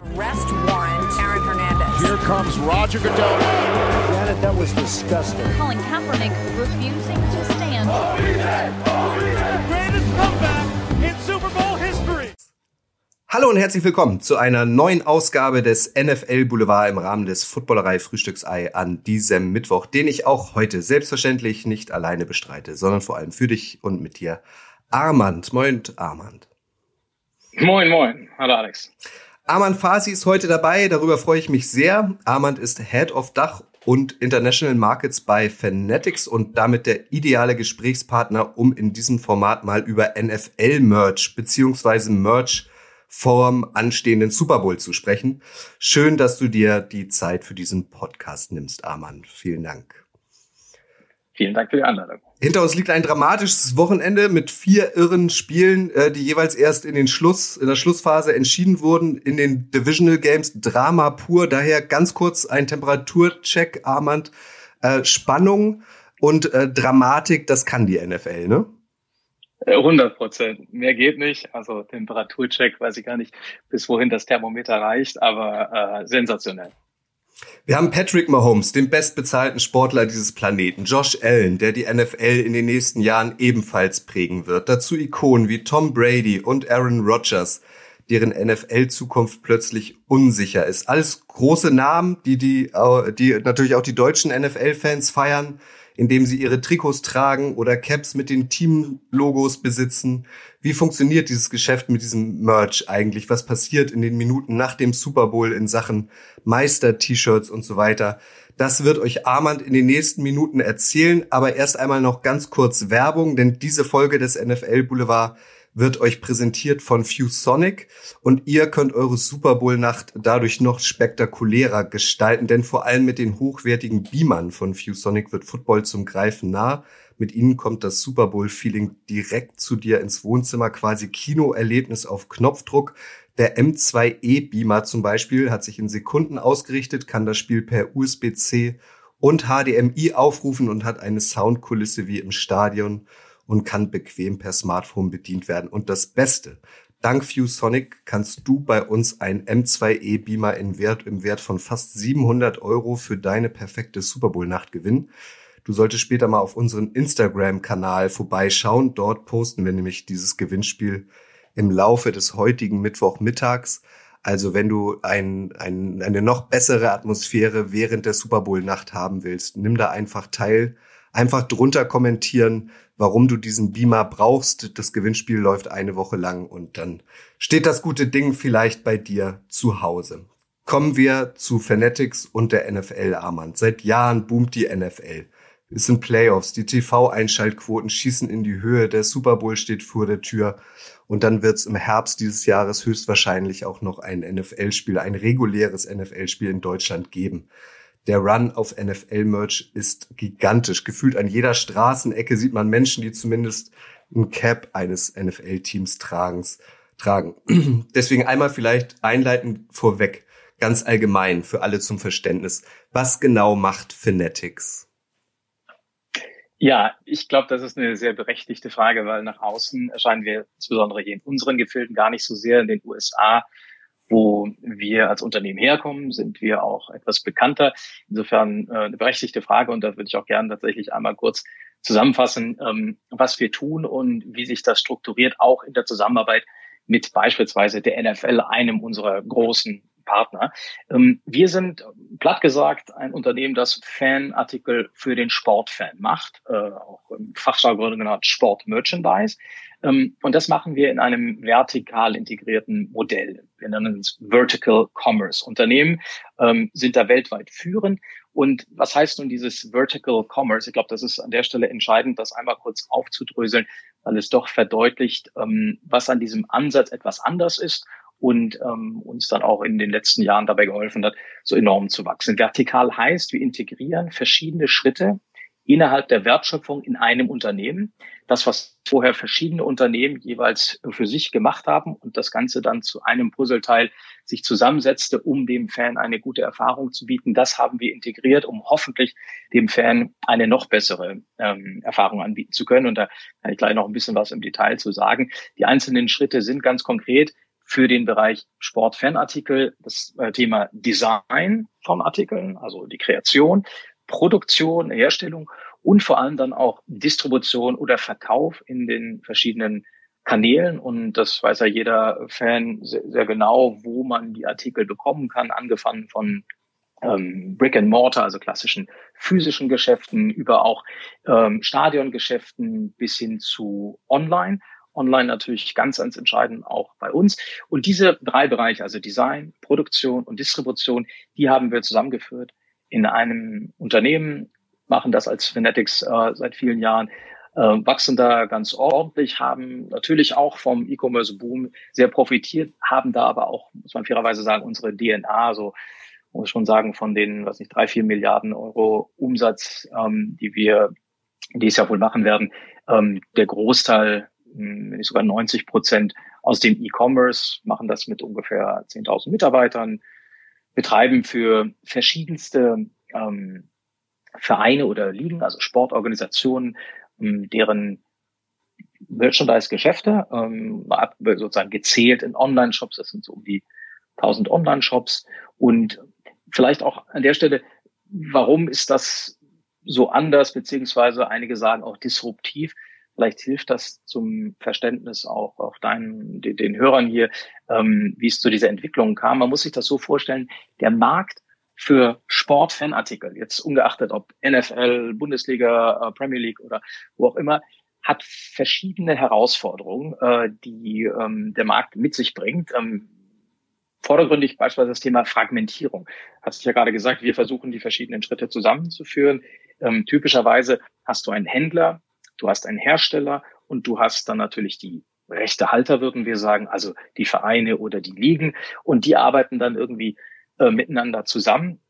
Arrest warrant, Aaron Hernandez. Here comes Roger Goodell. Janet, that was disgusting. Colin Kaepernick refusing to stand. Greatest comeback in Super Bowl history. Hallo und herzlich willkommen zu einer neuen Ausgabe des NFL Boulevard im Rahmen des Footballerei Frühstücksei an diesem Mittwoch, den ich auch heute selbstverständlich nicht alleine bestreite, sondern vor allem für dich und mit dir. Armand, moin Armand. Moin, moin. Hallo Alex. Armand Fasi ist heute dabei, darüber freue ich mich sehr. Armand ist Head of Dach und International Markets bei Fanatics und damit der ideale Gesprächspartner, um in diesem Format mal über NFL-Merch beziehungsweise Merch vorm anstehenden Super Bowl zu sprechen. Schön, dass du dir die Zeit für diesen Podcast nimmst, Armand. Vielen Dank. Vielen Dank für die Einladung. Hinter uns liegt ein dramatisches Wochenende mit vier irren Spielen, äh, die jeweils erst in den Schluss, in der Schlussphase entschieden wurden. In den Divisional Games Drama pur. Daher ganz kurz ein Temperaturcheck, Armand. Äh, Spannung und äh, Dramatik, das kann die NFL, ne? 100 Prozent. Mehr geht nicht. Also Temperaturcheck, weiß ich gar nicht, bis wohin das Thermometer reicht, aber äh, sensationell. Wir haben Patrick Mahomes, den bestbezahlten Sportler dieses Planeten, Josh Allen, der die NFL in den nächsten Jahren ebenfalls prägen wird. Dazu Ikonen wie Tom Brady und Aaron Rodgers, deren NFL-Zukunft plötzlich unsicher ist. Alles große Namen, die, die, die natürlich auch die deutschen NFL-Fans feiern, indem sie ihre Trikots tragen oder Caps mit den Team-Logos besitzen. Wie funktioniert dieses Geschäft mit diesem Merch eigentlich? Was passiert in den Minuten nach dem Super Bowl in Sachen Meister-T-Shirts und so weiter? Das wird euch Armand in den nächsten Minuten erzählen, aber erst einmal noch ganz kurz Werbung, denn diese Folge des NFL Boulevard wird euch präsentiert von ViewSonic und ihr könnt eure Super Bowl Nacht dadurch noch spektakulärer gestalten, denn vor allem mit den hochwertigen Beamern von ViewSonic wird Football zum Greifen nah. Mit ihnen kommt das Super Bowl-Feeling direkt zu dir ins Wohnzimmer, quasi Kinoerlebnis auf Knopfdruck. Der M2E-Beamer zum Beispiel hat sich in Sekunden ausgerichtet, kann das Spiel per USB-C und HDMI aufrufen und hat eine Soundkulisse wie im Stadion und kann bequem per Smartphone bedient werden. Und das Beste, dank ViewSonic kannst du bei uns ein M2E-Beamer im Wert, im Wert von fast 700 Euro für deine perfekte Super Bowl-Nacht gewinnen. Du solltest später mal auf unseren Instagram-Kanal vorbeischauen. Dort posten wir nämlich dieses Gewinnspiel im Laufe des heutigen Mittwochmittags. Also wenn du ein, ein, eine noch bessere Atmosphäre während der Super Bowl-Nacht haben willst, nimm da einfach teil. Einfach drunter kommentieren, warum du diesen Beamer brauchst. Das Gewinnspiel läuft eine Woche lang und dann steht das gute Ding vielleicht bei dir zu Hause. Kommen wir zu Fanatics und der NFL, Armand. Seit Jahren boomt die NFL. Es sind Playoffs, die TV-Einschaltquoten schießen in die Höhe, der Super Bowl steht vor der Tür und dann wird es im Herbst dieses Jahres höchstwahrscheinlich auch noch ein NFL-Spiel, ein reguläres NFL-Spiel in Deutschland geben. Der Run auf NFL-Merch ist gigantisch. Gefühlt an jeder Straßenecke sieht man Menschen, die zumindest ein Cap eines NFL-Teams tragen. Deswegen einmal vielleicht einleitend vorweg, ganz allgemein für alle zum Verständnis. Was genau macht Fanatics? Ja, ich glaube, das ist eine sehr berechtigte Frage, weil nach außen erscheinen wir insbesondere hier in unseren Gefilden gar nicht so sehr in den USA, wo wir als Unternehmen herkommen, sind wir auch etwas bekannter. Insofern äh, eine berechtigte Frage und da würde ich auch gerne tatsächlich einmal kurz zusammenfassen, ähm, was wir tun und wie sich das strukturiert, auch in der Zusammenarbeit mit beispielsweise der NFL, einem unserer großen Partner. Ähm, wir sind platt gesagt ein Unternehmen, das Fanartikel für den Sportfan macht, äh, auch im Fachjargon genannt Sport-Merchandise. Ähm, und das machen wir in einem vertikal integrierten Modell. Wir nennen es Vertical Commerce. Unternehmen ähm, sind da weltweit führend. Und was heißt nun dieses Vertical Commerce? Ich glaube, das ist an der Stelle entscheidend, das einmal kurz aufzudröseln, weil es doch verdeutlicht, was an diesem Ansatz etwas anders ist und ähm, uns dann auch in den letzten Jahren dabei geholfen hat, so enorm zu wachsen. Vertikal heißt, wir integrieren verschiedene Schritte innerhalb der Wertschöpfung in einem Unternehmen. Das, was vorher verschiedene Unternehmen jeweils für sich gemacht haben und das Ganze dann zu einem Puzzleteil sich zusammensetzte, um dem Fan eine gute Erfahrung zu bieten, das haben wir integriert, um hoffentlich dem Fan eine noch bessere ähm, Erfahrung anbieten zu können. Und da kann ich gleich noch ein bisschen was im Detail zu sagen. Die einzelnen Schritte sind ganz konkret für den Bereich Sport-Fanartikel das äh, Thema Design von Artikeln, also die Kreation, Produktion, Herstellung und vor allem dann auch Distribution oder Verkauf in den verschiedenen Kanälen. Und das weiß ja jeder Fan sehr, sehr genau, wo man die Artikel bekommen kann, angefangen von ähm, Brick and Mortar, also klassischen physischen Geschäften, über auch ähm, Stadiongeschäften bis hin zu Online. Online natürlich ganz, ganz entscheidend auch bei uns. Und diese drei Bereiche, also Design, Produktion und Distribution, die haben wir zusammengeführt in einem Unternehmen, machen das als Fanatics äh, seit vielen Jahren, äh, wachsen da ganz ordentlich, haben natürlich auch vom E-Commerce-Boom sehr profitiert, haben da aber auch, muss man fairerweise sagen, unsere DNA, so muss ich schon sagen, von den, was nicht, drei, vier Milliarden Euro Umsatz, ähm, die wir dieses Jahr wohl machen werden, ähm, der Großteil wenn nicht sogar 90 Prozent aus dem E-Commerce, machen das mit ungefähr 10.000 Mitarbeitern, betreiben für verschiedenste ähm, Vereine oder Ligen, also Sportorganisationen, ähm, deren Merchandise-Geschäfte, ähm, sozusagen gezählt in Online-Shops, das sind so um die 1000 Online-Shops und vielleicht auch an der Stelle, warum ist das so anders, beziehungsweise einige sagen auch disruptiv? Vielleicht hilft das zum Verständnis auch, auch deinen, den, den Hörern hier, ähm, wie es zu dieser Entwicklung kam. Man muss sich das so vorstellen, der Markt für Sport-Fanartikel, jetzt ungeachtet ob NFL, Bundesliga, äh, Premier League oder wo auch immer, hat verschiedene Herausforderungen, äh, die ähm, der Markt mit sich bringt. Ähm, vordergründig beispielsweise das Thema Fragmentierung. Hast du ja gerade gesagt, wir versuchen die verschiedenen Schritte zusammenzuführen. Ähm, typischerweise hast du einen Händler, du hast einen Hersteller und du hast dann natürlich die Rechtehalter, würden wir sagen, also die Vereine oder die Ligen und die arbeiten dann irgendwie äh, miteinander zusammen.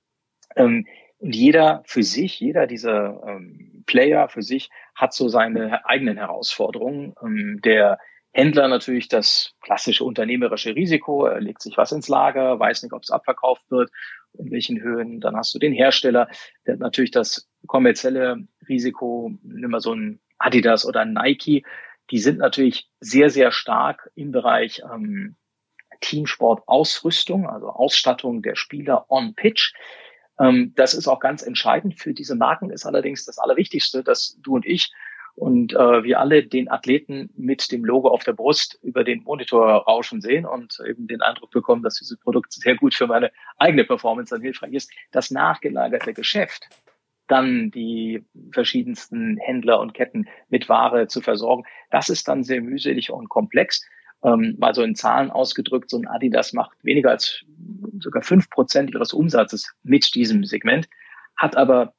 Ähm, und jeder für sich, jeder dieser ähm, Player für sich hat so seine eigenen Herausforderungen. Ähm, der Händler natürlich das klassische unternehmerische Risiko, er legt sich was ins Lager, weiß nicht, ob es abverkauft wird, in welchen Höhen. Dann hast du den Hersteller, der hat natürlich das kommerzielle Risiko, nimm mal so ein Adidas oder Nike, die sind natürlich sehr, sehr stark im Bereich ähm, Teamsport-Ausrüstung, also Ausstattung der Spieler on Pitch. Ähm, das ist auch ganz entscheidend für diese Marken, ist allerdings das Allerwichtigste, dass du und ich und äh, wir alle den Athleten mit dem Logo auf der Brust über den Monitor rauschen sehen und eben den Eindruck bekommen, dass dieses Produkt sehr gut für meine eigene Performance dann hilfreich ist. Das nachgelagerte Geschäft, dann die verschiedensten Händler und Ketten mit Ware zu versorgen. Das ist dann sehr mühselig und komplex. Ähm, mal so in Zahlen ausgedrückt, so ein Adidas macht weniger als sogar fünf Prozent ihres Umsatzes mit diesem Segment, hat aber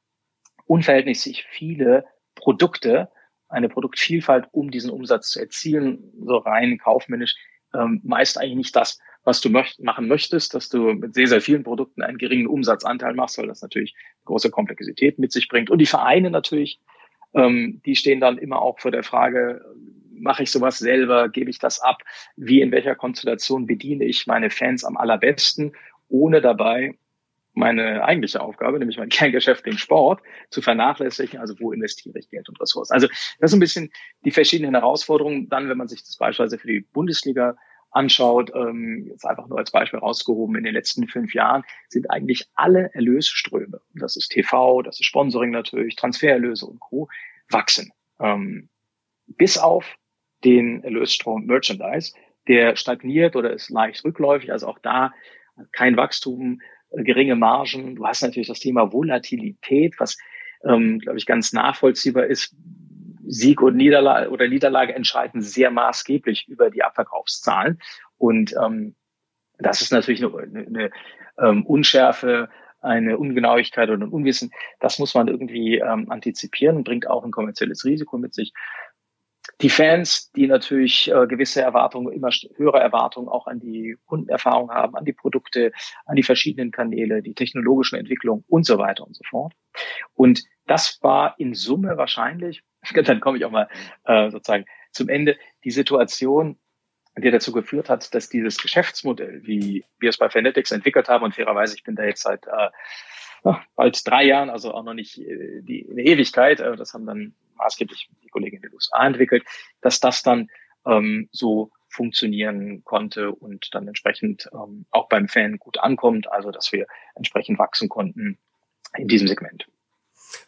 unverhältnismäßig viele Produkte, eine Produktvielfalt, um diesen Umsatz zu erzielen, so rein kaufmännisch, ähm, meist eigentlich nicht das, was du möcht machen möchtest, dass du mit sehr, sehr vielen Produkten einen geringen Umsatzanteil machst, weil das natürlich große Komplexität mit sich bringt. Und die Vereine natürlich, ähm, die stehen dann immer auch vor der Frage, mache ich sowas selber, gebe ich das ab, wie in welcher Konstellation bediene ich meine Fans am allerbesten, ohne dabei meine eigentliche Aufgabe, nämlich mein Kerngeschäft, den Sport, zu vernachlässigen. Also wo investiere ich Geld und Ressourcen? Also das ist ein bisschen die verschiedenen Herausforderungen. Dann, wenn man sich das beispielsweise für die Bundesliga anschaut, ähm, jetzt einfach nur als Beispiel rausgehoben, in den letzten fünf Jahren sind eigentlich alle Erlösströme, das ist TV, das ist Sponsoring natürlich, Transfererlöse und Co., wachsen. Ähm, bis auf den Erlösstrom Merchandise, der stagniert oder ist leicht rückläufig, also auch da kein Wachstum, äh, geringe Margen. Du hast natürlich das Thema Volatilität, was, ähm, glaube ich, ganz nachvollziehbar ist. Sieg und Niederlage oder Niederlage entscheiden sehr maßgeblich über die Abverkaufszahlen. Und ähm, das ist natürlich eine, eine, eine ähm, Unschärfe, eine Ungenauigkeit oder ein Unwissen. Das muss man irgendwie ähm, antizipieren und bringt auch ein kommerzielles Risiko mit sich. Die Fans, die natürlich äh, gewisse Erwartungen, immer höhere Erwartungen auch an die Kundenerfahrung haben, an die Produkte, an die verschiedenen Kanäle, die technologischen Entwicklungen und so weiter und so fort. Und das war in Summe wahrscheinlich dann komme ich auch mal äh, sozusagen zum Ende, die Situation, die dazu geführt hat, dass dieses Geschäftsmodell, wie wir es bei Fanatics entwickelt haben, und fairerweise, ich bin da jetzt seit äh, bald drei Jahren, also auch noch nicht äh, die eine Ewigkeit, äh, das haben dann maßgeblich die Kollegen in den USA entwickelt, dass das dann ähm, so funktionieren konnte und dann entsprechend ähm, auch beim Fan gut ankommt, also dass wir entsprechend wachsen konnten in diesem Segment.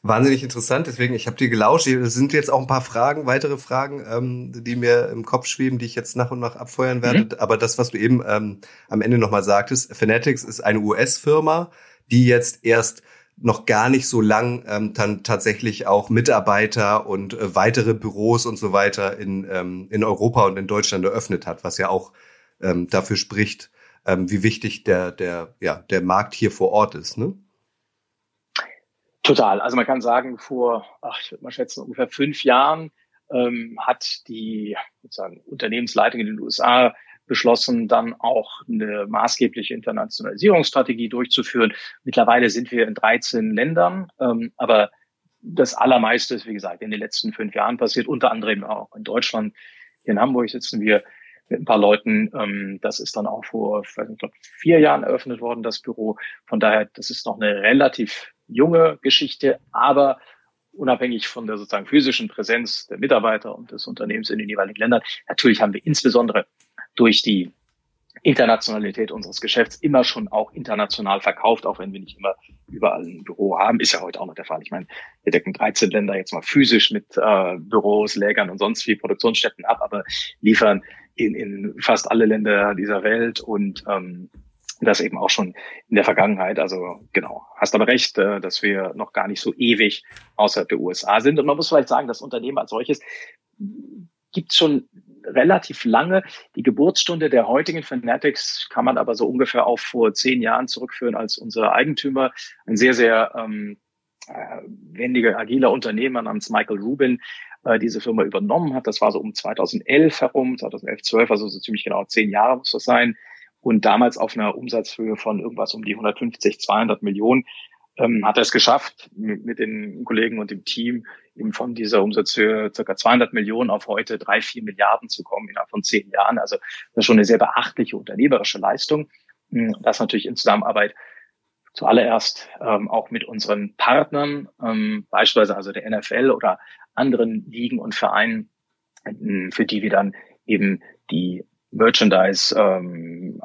Wahnsinnig interessant, deswegen, ich habe dir gelauscht. Es sind jetzt auch ein paar Fragen, weitere Fragen, ähm, die mir im Kopf schweben, die ich jetzt nach und nach abfeuern werde. Mhm. Aber das, was du eben ähm, am Ende nochmal sagtest, Fanatics ist eine US-Firma, die jetzt erst noch gar nicht so lang ähm, dann tatsächlich auch Mitarbeiter und äh, weitere Büros und so weiter in, ähm, in Europa und in Deutschland eröffnet hat, was ja auch ähm, dafür spricht, ähm, wie wichtig der, der, ja, der Markt hier vor Ort ist. Ne? Total. Also man kann sagen, vor, ach, ich würde mal schätzen, ungefähr fünf Jahren ähm, hat die sozusagen Unternehmensleitung in den USA beschlossen, dann auch eine maßgebliche Internationalisierungsstrategie durchzuführen. Mittlerweile sind wir in 13 Ländern, ähm, aber das Allermeiste ist, wie gesagt, in den letzten fünf Jahren passiert, unter anderem auch in Deutschland. Hier in Hamburg sitzen wir mit ein paar Leuten. Ähm, das ist dann auch vor, ich glaube, vier Jahren eröffnet worden, das Büro. Von daher, das ist noch eine relativ junge Geschichte, aber unabhängig von der sozusagen physischen Präsenz der Mitarbeiter und des Unternehmens in den jeweiligen Ländern. Natürlich haben wir insbesondere durch die Internationalität unseres Geschäfts immer schon auch international verkauft, auch wenn wir nicht immer überall ein Büro haben. Ist ja heute auch noch der Fall. Ich meine, wir decken 13 Länder jetzt mal physisch mit äh, Büros, Lägern und sonst wie Produktionsstätten ab, aber liefern in, in fast alle Länder dieser Welt und ähm, das eben auch schon in der Vergangenheit. Also genau, hast aber recht, äh, dass wir noch gar nicht so ewig außerhalb der USA sind. Und man muss vielleicht sagen, das Unternehmen als solches gibt schon relativ lange. Die Geburtsstunde der heutigen Fanatics kann man aber so ungefähr auf vor zehn Jahren zurückführen, als unser Eigentümer, ein sehr, sehr ähm, äh, wendiger, agiler Unternehmer namens Michael Rubin, äh, diese Firma übernommen hat. Das war so um 2011 herum, 2011, 12, also so ziemlich genau zehn Jahre muss das sein. Und damals auf einer Umsatzhöhe von irgendwas um die 150, 200 Millionen ähm, hat er es geschafft, mit, den Kollegen und dem Team eben von dieser Umsatzhöhe circa 200 Millionen auf heute drei, vier Milliarden zu kommen innerhalb von zehn Jahren. Also das ist schon eine sehr beachtliche unternehmerische Leistung. Hm, das natürlich in Zusammenarbeit zuallererst ähm, auch mit unseren Partnern, ähm, beispielsweise also der NFL oder anderen Ligen und Vereinen, für die wir dann eben die Merchandise-Themen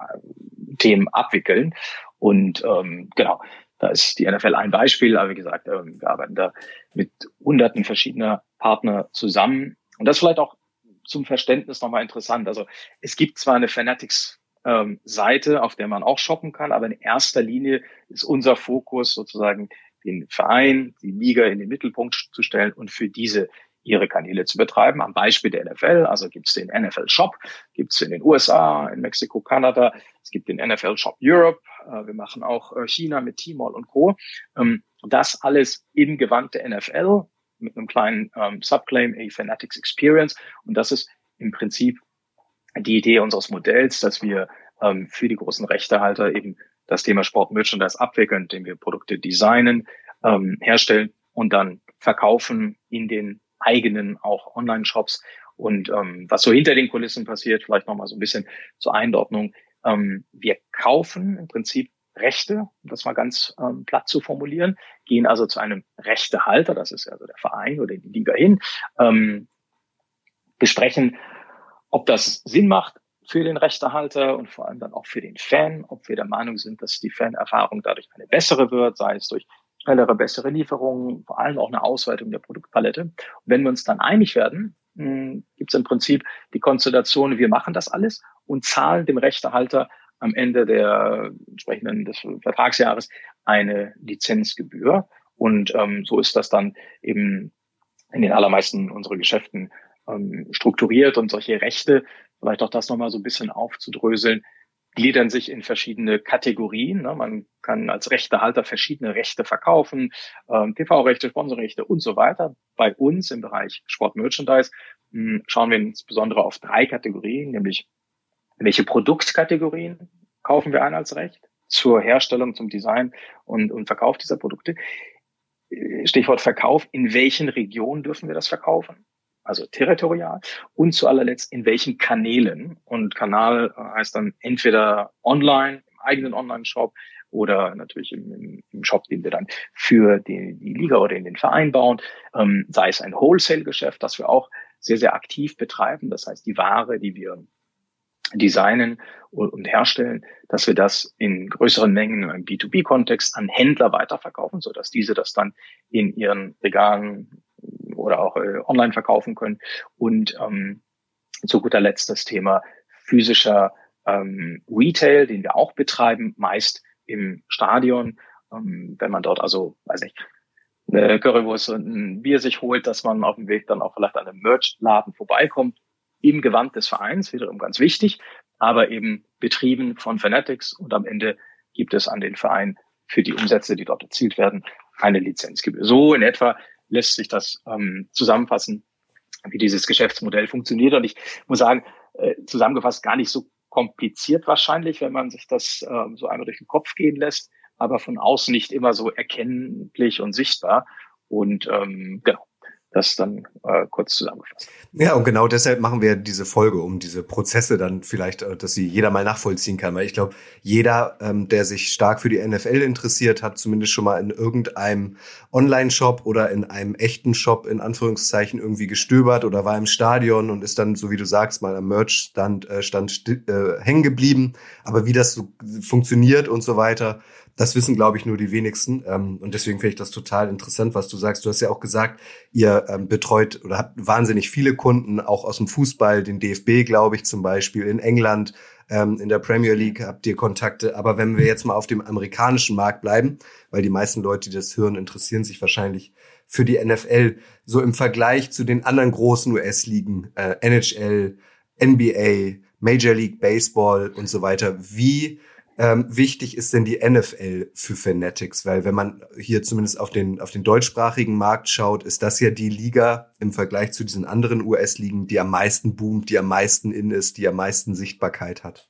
ähm, abwickeln. Und ähm, genau, da ist die NFL ein Beispiel, aber wie gesagt, ähm, wir arbeiten da mit hunderten verschiedener Partner zusammen. Und das vielleicht auch zum Verständnis nochmal interessant. Also es gibt zwar eine Fanatics ähm, Seite, auf der man auch shoppen kann, aber in erster Linie ist unser Fokus sozusagen den Verein, die Liga in den Mittelpunkt zu stellen und für diese ihre Kanäle zu betreiben. Am Beispiel der NFL, also gibt es den NFL Shop, gibt es in den USA, in Mexiko, Kanada, es gibt den NFL Shop Europe, äh, wir machen auch äh, China mit T-Mall und Co. Ähm, das alles im Gewand der NFL mit einem kleinen ähm, Subclaim, a Fanatics Experience. Und das ist im Prinzip die Idee unseres Modells, dass wir ähm, für die großen Rechtehalter eben das Thema Sport Merchandise abwickeln, indem wir Produkte designen, herstellen und dann verkaufen in den eigenen auch Online-Shops. Und ähm, was so hinter den Kulissen passiert, vielleicht nochmal so ein bisschen zur Einordnung. Ähm, wir kaufen im Prinzip Rechte, um das mal ganz ähm, platt zu formulieren, gehen also zu einem Rechtehalter, das ist also der Verein oder die Liga hin, ähm, besprechen, ob das Sinn macht für den Rechtehalter und vor allem dann auch für den Fan, ob wir der Meinung sind, dass die Fanerfahrung dadurch eine bessere wird, sei es durch schnellere, bessere Lieferungen, vor allem auch eine Ausweitung der Produktpalette. Und wenn wir uns dann einig werden, hm, gibt es im Prinzip die Konstellation, wir machen das alles und zahlen dem Rechtehalter am Ende der entsprechenden des Vertragsjahres eine Lizenzgebühr. Und ähm, so ist das dann eben in den allermeisten unserer Geschäften ähm, strukturiert und solche Rechte, vielleicht auch das nochmal so ein bisschen aufzudröseln, gliedern sich in verschiedene Kategorien. Ne? Man kann als Rechtehalter verschiedene Rechte verkaufen, ähm, TV-Rechte, Sponsorrechte und so weiter. Bei uns im Bereich Sport-Merchandise hm, schauen wir insbesondere auf drei Kategorien, nämlich welche Produktkategorien kaufen wir ein als Recht zur Herstellung, zum Design und, und Verkauf dieser Produkte. Stichwort Verkauf. In welchen Regionen dürfen wir das verkaufen? Also territorial und zu allerletzt in welchen Kanälen. Und Kanal heißt dann entweder online, im eigenen Online-Shop oder natürlich im, im, Shop, den wir dann für die, die Liga oder in den Verein bauen, ähm, sei es ein Wholesale-Geschäft, das wir auch sehr, sehr aktiv betreiben. Das heißt, die Ware, die wir designen und herstellen, dass wir das in größeren Mengen im B2B-Kontext an Händler weiterverkaufen, so dass diese das dann in ihren Regalen oder auch äh, online verkaufen können. Und ähm, zu guter Letzt das Thema physischer ähm, Retail, den wir auch betreiben, meist im Stadion. Ähm, wenn man dort also, weiß nicht, eine Currywurst und ein Bier sich holt, dass man auf dem Weg dann auch vielleicht an einem Merch-Laden vorbeikommt, im Gewand des Vereins, wiederum ganz wichtig, aber eben betrieben von Fanatics und am Ende gibt es an den Verein für die Umsätze, die dort erzielt werden, eine Lizenzgebühr. So in etwa lässt sich das ähm, zusammenfassen, wie dieses Geschäftsmodell funktioniert. Und ich muss sagen, äh, zusammengefasst gar nicht so kompliziert wahrscheinlich, wenn man sich das äh, so einmal durch den Kopf gehen lässt, aber von außen nicht immer so erkennlich und sichtbar. Und ähm, genau, das dann äh, kurz zusammengefasst. Ja, und genau deshalb machen wir diese Folge, um diese Prozesse dann vielleicht, äh, dass sie jeder mal nachvollziehen kann. Weil ich glaube, jeder, ähm, der sich stark für die NFL interessiert, hat zumindest schon mal in irgendeinem Online-Shop oder in einem echten Shop in Anführungszeichen irgendwie gestöbert oder war im Stadion und ist dann, so wie du sagst, mal am Merch-Stand äh, stand, äh, hängen geblieben. Aber wie das so funktioniert und so weiter, das wissen, glaube ich, nur die wenigsten. Ähm, und deswegen finde ich das total interessant, was du sagst. Du hast ja auch gesagt, ihr ähm, betreut oder habt wahnsinnig viele Kunden, auch aus dem Fußball, den DFB, glaube ich, zum Beispiel, in England, ähm, in der Premier League habt ihr Kontakte. Aber wenn wir jetzt mal auf dem amerikanischen Markt bleiben, weil die meisten Leute, die das hören, interessieren sich wahrscheinlich für die NFL, so im Vergleich zu den anderen großen US-Ligen, äh, NHL, NBA, Major League Baseball und so weiter, wie ähm, wichtig ist denn die NFL für Fanatics? Weil wenn man hier zumindest auf den, auf den deutschsprachigen Markt schaut, ist das ja die Liga im Vergleich zu diesen anderen US-Ligen, die am meisten boomt, die am meisten in ist, die am meisten Sichtbarkeit hat.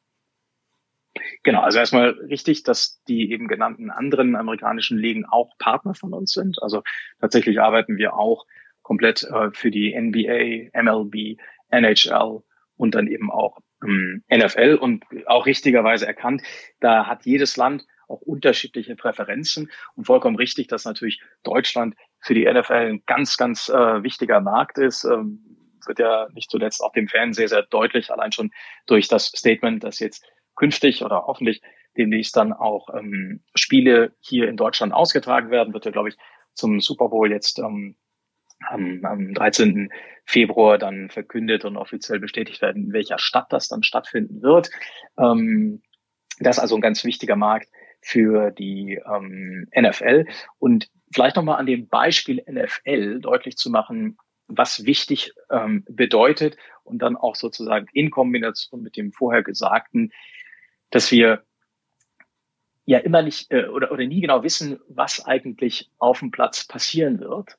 Genau, also erstmal richtig, dass die eben genannten anderen amerikanischen Ligen auch Partner von uns sind. Also tatsächlich arbeiten wir auch komplett äh, für die NBA, MLB, NHL und dann eben auch NFL und auch richtigerweise erkannt, da hat jedes Land auch unterschiedliche Präferenzen und vollkommen richtig, dass natürlich Deutschland für die NFL ein ganz, ganz äh, wichtiger Markt ist. Ähm, wird ja nicht zuletzt auch dem Fan sehr, sehr deutlich, allein schon durch das Statement, dass jetzt künftig oder hoffentlich demnächst dann auch ähm, Spiele hier in Deutschland ausgetragen werden, wird ja, glaube ich, zum Super Bowl jetzt ähm, am, am 13. Februar dann verkündet und offiziell bestätigt werden, in welcher Stadt das dann stattfinden wird. Ähm, das ist also ein ganz wichtiger Markt für die ähm, NFL. Und vielleicht nochmal an dem Beispiel NFL deutlich zu machen, was wichtig ähm, bedeutet und dann auch sozusagen in Kombination mit dem vorher Gesagten, dass wir ja immer nicht äh, oder, oder nie genau wissen, was eigentlich auf dem Platz passieren wird.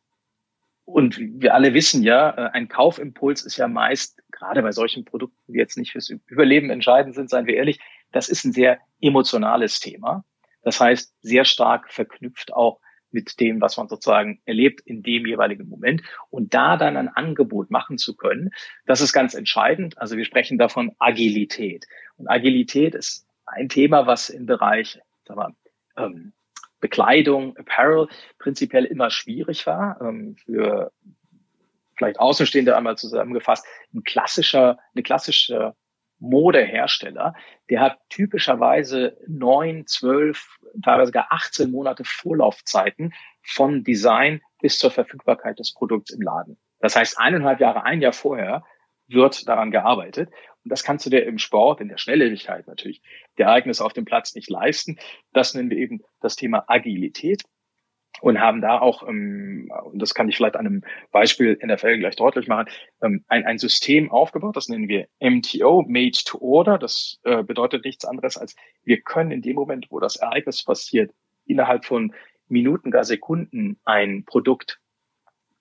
Und wir alle wissen ja, äh, ein Kaufimpuls ist ja meist, gerade bei solchen Produkten, die jetzt nicht fürs Überleben entscheidend sind, seien wir ehrlich, das ist ein sehr emotionales Thema. Das heißt, sehr stark verknüpft auch mit dem, was man sozusagen erlebt in dem jeweiligen Moment. Und da dann ein Angebot machen zu können, das ist ganz entscheidend. Also wir sprechen davon Agilität. Und Agilität ist ein Thema, was im Bereich, sagen wir, ähm, Bekleidung, Apparel prinzipiell immer schwierig war. Ähm, für vielleicht Außenstehende einmal zusammengefasst, ein klassischer, eine klassische Modehersteller, der hat typischerweise neun, zwölf, teilweise gar 18 Monate Vorlaufzeiten von Design bis zur Verfügbarkeit des Produkts im Laden. Das heißt, eineinhalb Jahre, ein Jahr vorher wird daran gearbeitet. Und das kannst du dir im Sport, in der Schnelllebigkeit natürlich, die Ereignisse auf dem Platz nicht leisten. Das nennen wir eben das Thema Agilität und haben da auch, ähm, und das kann ich vielleicht an einem Beispiel NFL gleich deutlich machen, ähm, ein, ein System aufgebaut, das nennen wir MTO, Made to Order. Das äh, bedeutet nichts anderes als, wir können in dem Moment, wo das Ereignis passiert, innerhalb von Minuten, gar Sekunden ein Produkt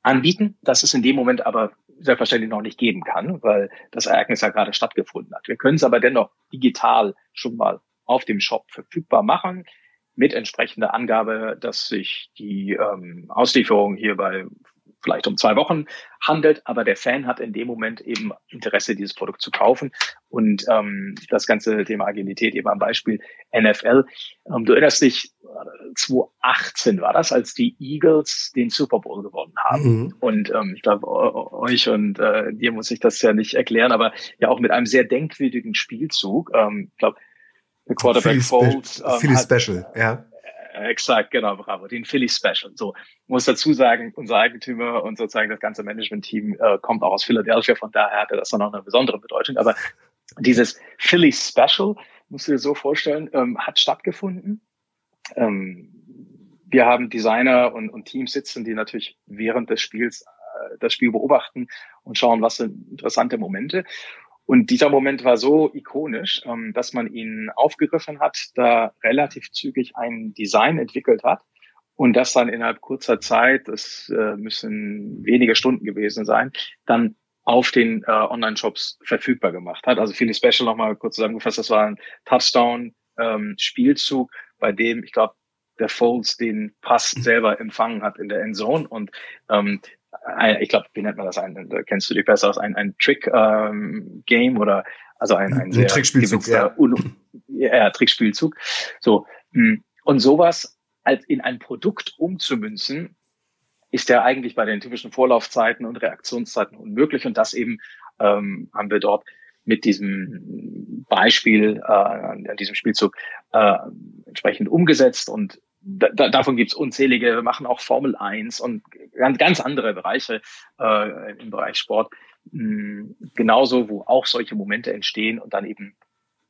anbieten, das es in dem Moment aber selbstverständlich noch nicht geben kann, weil das Ereignis ja gerade stattgefunden hat. Wir können es aber dennoch digital schon mal auf dem Shop verfügbar machen mit entsprechender Angabe, dass sich die ähm, Auslieferung hierbei vielleicht um zwei Wochen handelt, aber der Fan hat in dem Moment eben Interesse, dieses Produkt zu kaufen. Und ähm, das ganze Thema Agilität eben am Beispiel NFL. Ähm, du erinnerst dich, 2018 war das, als die Eagles den Super Bowl gewonnen haben. Mhm. Und ähm, ich glaube, euch und äh, dir muss ich das ja nicht erklären, aber ja auch mit einem sehr denkwürdigen Spielzug. Ähm, ich glaube, der Quarterback Foles. Ähm, Philly Special, ja. Äh, exakt, genau, bravo, den Philly Special. So, muss dazu sagen, unser Eigentümer und sozusagen das ganze Management-Team äh, kommt auch aus Philadelphia, von daher hatte das dann auch eine besondere Bedeutung. Aber dieses Philly Special, musst du dir so vorstellen, ähm, hat stattgefunden. Ähm, wir haben Designer und, und Teams sitzen, die natürlich während des Spiels äh, das Spiel beobachten und schauen, was sind interessante Momente. Und dieser Moment war so ikonisch, ähm, dass man ihn aufgegriffen hat, da relativ zügig ein Design entwickelt hat und das dann innerhalb kurzer Zeit, das äh, müssen wenige Stunden gewesen sein, dann auf den äh, Online-Shops verfügbar gemacht hat. Also Philly Special nochmal kurz zusammengefasst, das war ein Touchdown-Spielzug, ähm, bei dem, ich glaube, der Folds den Pass selber empfangen hat in der Endzone und ähm, ich glaube, wie nennt man das? Ein, da kennst du dich besser aus, ein, ein Trick-Game ähm, oder also ein, ein, ein Trickspielzug, ja. ja, Trickspielzug. So. Hm. Und sowas als in ein Produkt umzumünzen, ist ja eigentlich bei den typischen Vorlaufzeiten und Reaktionszeiten unmöglich. Und das eben ähm, haben wir dort mit diesem Beispiel, äh, an diesem Spielzug äh, entsprechend umgesetzt und da, davon gibt's unzählige, wir machen auch Formel 1 und ganz, ganz andere Bereiche äh, im Bereich Sport. Mh, genauso, wo auch solche Momente entstehen und dann eben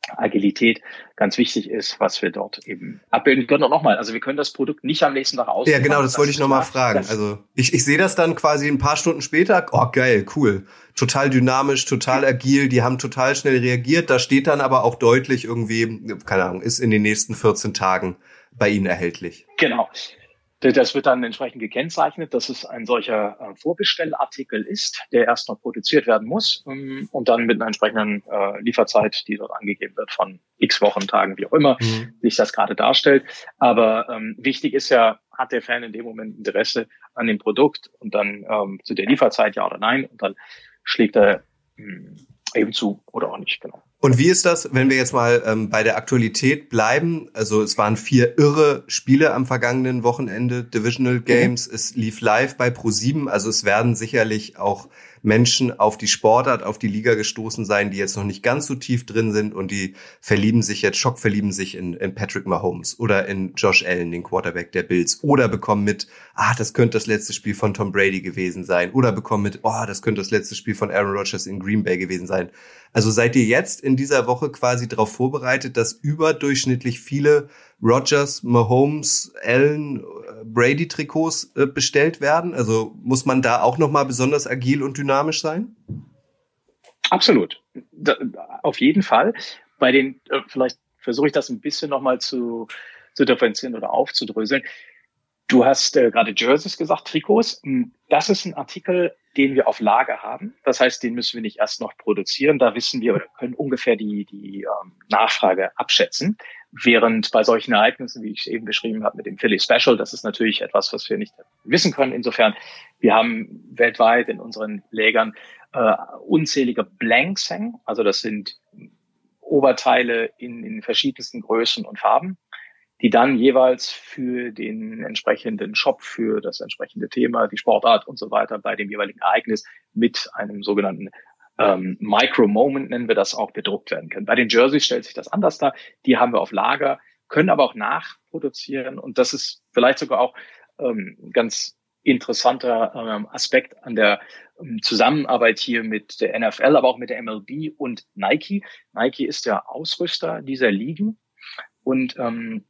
Agilität ganz wichtig ist, was wir dort eben abbilden können. Und nochmal, also wir können das Produkt nicht am nächsten Tag aus. Ja, genau, das, das wollte ich nochmal fragen. Also ich, ich sehe das dann quasi ein paar Stunden später. Oh, geil, cool. Total dynamisch, total agil, die haben total schnell reagiert. Da steht dann aber auch deutlich irgendwie, keine Ahnung, ist in den nächsten 14 Tagen bei Ihnen erhältlich. Genau. Das wird dann entsprechend gekennzeichnet, dass es ein solcher äh, Vorbestellartikel ist, der erst noch produziert werden muss ähm, und dann mit einer entsprechenden äh, Lieferzeit, die dort angegeben wird von x Wochen, Tagen, wie auch immer mhm. sich das gerade darstellt. Aber ähm, wichtig ist ja, hat der Fan in dem Moment Interesse an dem Produkt und dann ähm, zu der Lieferzeit ja oder nein und dann schlägt er mh, hm, eben zu oder auch nicht, genau. Und wie ist das, wenn wir jetzt mal ähm, bei der Aktualität bleiben? Also es waren vier irre Spiele am vergangenen Wochenende, Divisional mhm. Games, mhm. es lief live bei Pro7, also es werden sicherlich auch Menschen auf die Sportart, auf die Liga gestoßen sein, die jetzt noch nicht ganz so tief drin sind und die verlieben sich jetzt, Schock verlieben sich in, in Patrick Mahomes oder in Josh Allen, den Quarterback der Bills, oder bekommen mit, ah, das könnte das letzte Spiel von Tom Brady gewesen sein, oder bekommen mit, oh, das könnte das letzte Spiel von Aaron Rodgers in Green Bay gewesen sein. Also seid ihr jetzt in dieser Woche quasi darauf vorbereitet, dass überdurchschnittlich viele Rogers, Mahomes, Allen, Brady-Trikots äh, bestellt werden? Also muss man da auch nochmal besonders agil und dynamisch sein? Absolut. Da, auf jeden Fall. Bei den, äh, vielleicht versuche ich das ein bisschen nochmal zu, zu differenzieren oder aufzudröseln. Du hast äh, gerade Jerseys gesagt, Trikots. Hm, das ist ein Artikel, den wir auf Lager haben. Das heißt, den müssen wir nicht erst noch produzieren. Da wissen wir oder können ungefähr die, die ähm, Nachfrage abschätzen. Während bei solchen Ereignissen, wie ich eben beschrieben habe mit dem Philly Special, das ist natürlich etwas, was wir nicht wissen können. Insofern, wir haben weltweit in unseren Lägern äh, unzählige Blanks hängen. Also das sind Oberteile in, in verschiedensten Größen und Farben die dann jeweils für den entsprechenden Shop, für das entsprechende Thema, die Sportart und so weiter bei dem jeweiligen Ereignis mit einem sogenannten ähm, Micro-Moment, nennen wir das auch, bedruckt werden können. Bei den Jerseys stellt sich das anders dar. Die haben wir auf Lager, können aber auch nachproduzieren und das ist vielleicht sogar auch ähm, ganz interessanter ähm, Aspekt an der ähm, Zusammenarbeit hier mit der NFL, aber auch mit der MLB und Nike. Nike ist der Ausrüster dieser Ligen und ähm,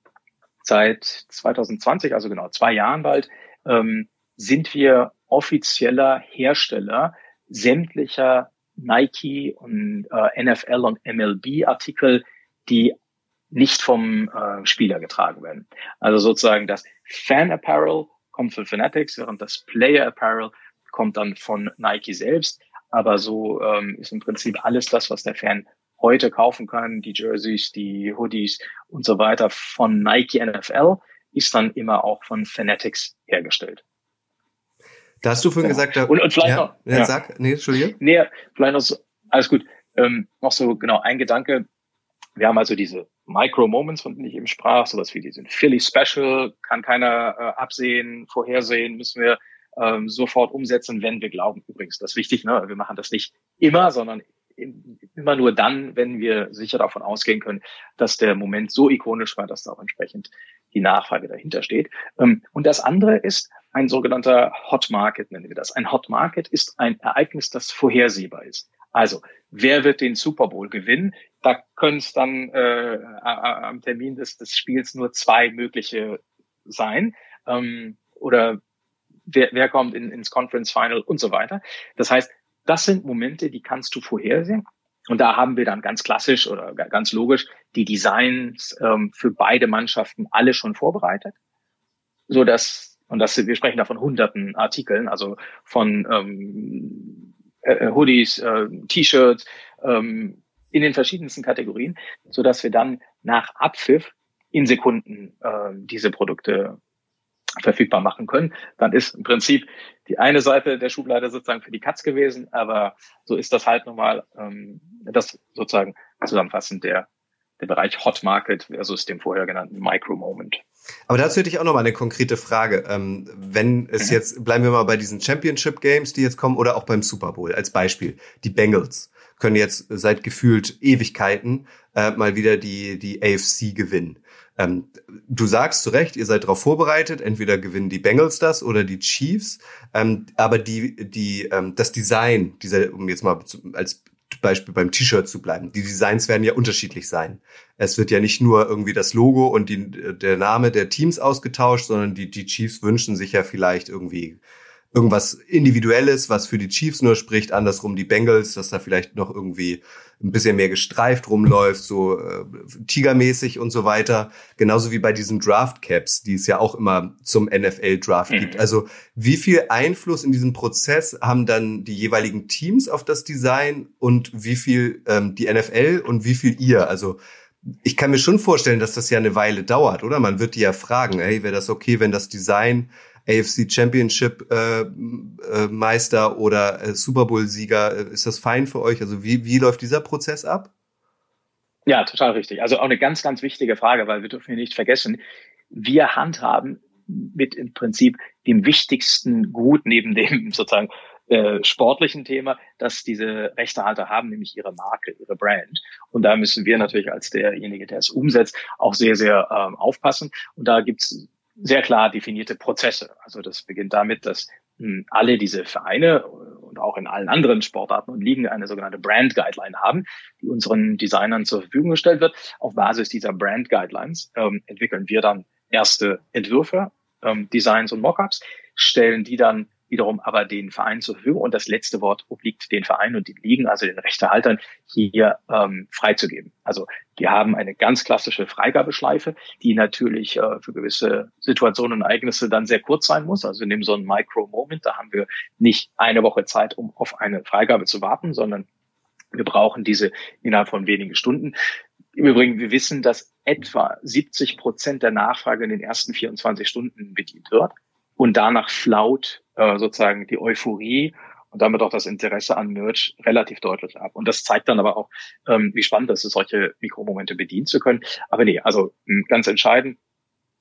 Seit 2020, also genau zwei Jahren bald, ähm, sind wir offizieller Hersteller sämtlicher Nike und äh, NFL und MLB Artikel, die nicht vom äh, Spieler getragen werden. Also sozusagen das Fan Apparel kommt von Fanatics, während das Player Apparel kommt dann von Nike selbst. Aber so ähm, ist im Prinzip alles das, was der Fan heute kaufen kann, die Jerseys, die Hoodies und so weiter von Nike NFL, ist dann immer auch von Fanatics hergestellt. Da hast du vorhin ja. gesagt, da, und, und vielleicht ja, noch, ja, sag, nee, Entschuldige. Nee, vielleicht noch so, alles gut. Ähm, noch so genau ein Gedanke. Wir haben also diese Micro-Moments, von denen ich eben sprach, sowas wie diesen Philly Special, kann keiner äh, absehen, vorhersehen, müssen wir ähm, sofort umsetzen, wenn wir glauben. Übrigens, das ist wichtig, ne? wir machen das nicht immer, sondern immer nur dann, wenn wir sicher davon ausgehen können, dass der Moment so ikonisch war, dass da auch entsprechend die Nachfrage dahinter steht. Ähm, und das andere ist ein sogenannter Hot Market, nennen wir das. Ein Hot Market ist ein Ereignis, das vorhersehbar ist. Also, wer wird den Super Bowl gewinnen? Da können es dann äh, am Termin des, des Spiels nur zwei mögliche sein. Ähm, oder wer, wer kommt in, ins Conference Final und so weiter. Das heißt, das sind Momente, die kannst du vorhersehen. Und da haben wir dann ganz klassisch oder ganz logisch die Designs ähm, für beide Mannschaften alle schon vorbereitet, so dass und das wir sprechen da von hunderten Artikeln, also von ähm, äh, Hoodies, äh, T-Shirts ähm, in den verschiedensten Kategorien, so dass wir dann nach Abpfiff in Sekunden äh, diese Produkte verfügbar machen können, dann ist im Prinzip die eine Seite der Schublade sozusagen für die Katz gewesen, aber so ist das halt nochmal ähm, das sozusagen zusammenfassend der, der Bereich Hot Market versus dem vorher genannten Micro Moment. Aber dazu hätte ich auch noch mal eine konkrete Frage. Ähm, wenn es jetzt, bleiben wir mal bei diesen Championship Games, die jetzt kommen, oder auch beim Super Bowl als Beispiel. Die Bengals können jetzt seit gefühlt Ewigkeiten äh, mal wieder die, die AFC gewinnen. Ähm, du sagst zu Recht, ihr seid darauf vorbereitet, entweder gewinnen die Bengals das oder die Chiefs, ähm, aber die, die, ähm, das Design, dieser, um jetzt mal als Beispiel beim T-Shirt zu bleiben, die Designs werden ja unterschiedlich sein. Es wird ja nicht nur irgendwie das Logo und die, der Name der Teams ausgetauscht, sondern die, die Chiefs wünschen sich ja vielleicht irgendwie irgendwas Individuelles, was für die Chiefs nur spricht, andersrum die Bengals, dass da vielleicht noch irgendwie ein bisschen mehr gestreift rumläuft, so äh, tigermäßig und so weiter. Genauso wie bei diesen Draft Caps, die es ja auch immer zum NFL Draft mhm. gibt. Also wie viel Einfluss in diesem Prozess haben dann die jeweiligen Teams auf das Design und wie viel ähm, die NFL und wie viel ihr? Also ich kann mir schon vorstellen, dass das ja eine Weile dauert, oder? Man wird die ja fragen, hey, wäre das okay, wenn das Design AFC Championship äh, äh, Meister oder äh, Super Bowl Sieger. Äh, ist das fein für euch? Also wie, wie läuft dieser Prozess ab? Ja, total richtig. Also auch eine ganz, ganz wichtige Frage, weil wir dürfen hier nicht vergessen, wir handhaben mit im Prinzip dem wichtigsten Gut neben dem sozusagen äh, sportlichen Thema, dass diese Rechtehalter haben, nämlich ihre Marke, ihre Brand. Und da müssen wir natürlich als derjenige, der es umsetzt, auch sehr, sehr ähm, aufpassen. Und da gibt's sehr klar definierte Prozesse. Also das beginnt damit, dass hm, alle diese Vereine und auch in allen anderen Sportarten und Ligen eine sogenannte Brand Guideline haben, die unseren Designern zur Verfügung gestellt wird. Auf Basis dieser Brand Guidelines ähm, entwickeln wir dann erste Entwürfe, ähm, Designs und Mockups, stellen die dann wiederum aber den Verein zur Verfügung und das letzte Wort obliegt den Vereinen und den Ligen, also den Rechtehaltern, hier ähm, freizugeben. Also wir haben eine ganz klassische Freigabeschleife, die natürlich äh, für gewisse Situationen und Ereignisse dann sehr kurz sein muss. Also wir nehmen so einen Micro-Moment, da haben wir nicht eine Woche Zeit, um auf eine Freigabe zu warten, sondern wir brauchen diese innerhalb von wenigen Stunden. Im Übrigen, wir wissen, dass etwa 70 Prozent der Nachfrage in den ersten 24 Stunden bedient wird und danach flaut äh, sozusagen die Euphorie und damit auch das Interesse an Merch relativ deutlich ab. Und das zeigt dann aber auch, ähm, wie spannend es ist, solche Mikromomente bedienen zu können. Aber nee, also ganz entscheidend,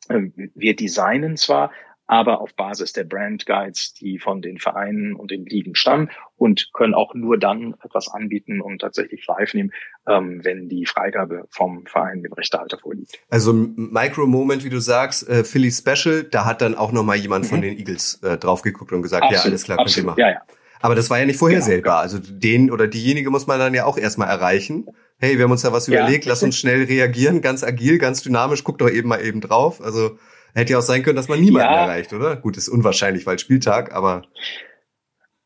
äh, wir designen zwar, aber auf Basis der Brand Guides, die von den Vereinen und den Ligen stammen und können auch nur dann etwas anbieten und tatsächlich live nehmen, ähm, wenn die Freigabe vom Verein dem Rechtehalter vorliegt. Also Micro Moment, wie du sagst, äh, Philly Special, da hat dann auch noch mal jemand mhm. von den Eagles äh, drauf geguckt und gesagt, absolut, ja, alles klar, könnt ihr machen. Ja, ja. Aber das war ja nicht vorhersehbar. Genau, genau. Also den oder diejenige muss man dann ja auch erstmal erreichen. Hey, wir haben uns da was ja, überlegt, lass uns schnell reagieren, ganz agil, ganz dynamisch, guck doch eben mal eben drauf. Also Hätte ja auch sein können, dass man niemanden ja. erreicht, oder? Gut, ist unwahrscheinlich, weil Spieltag, aber.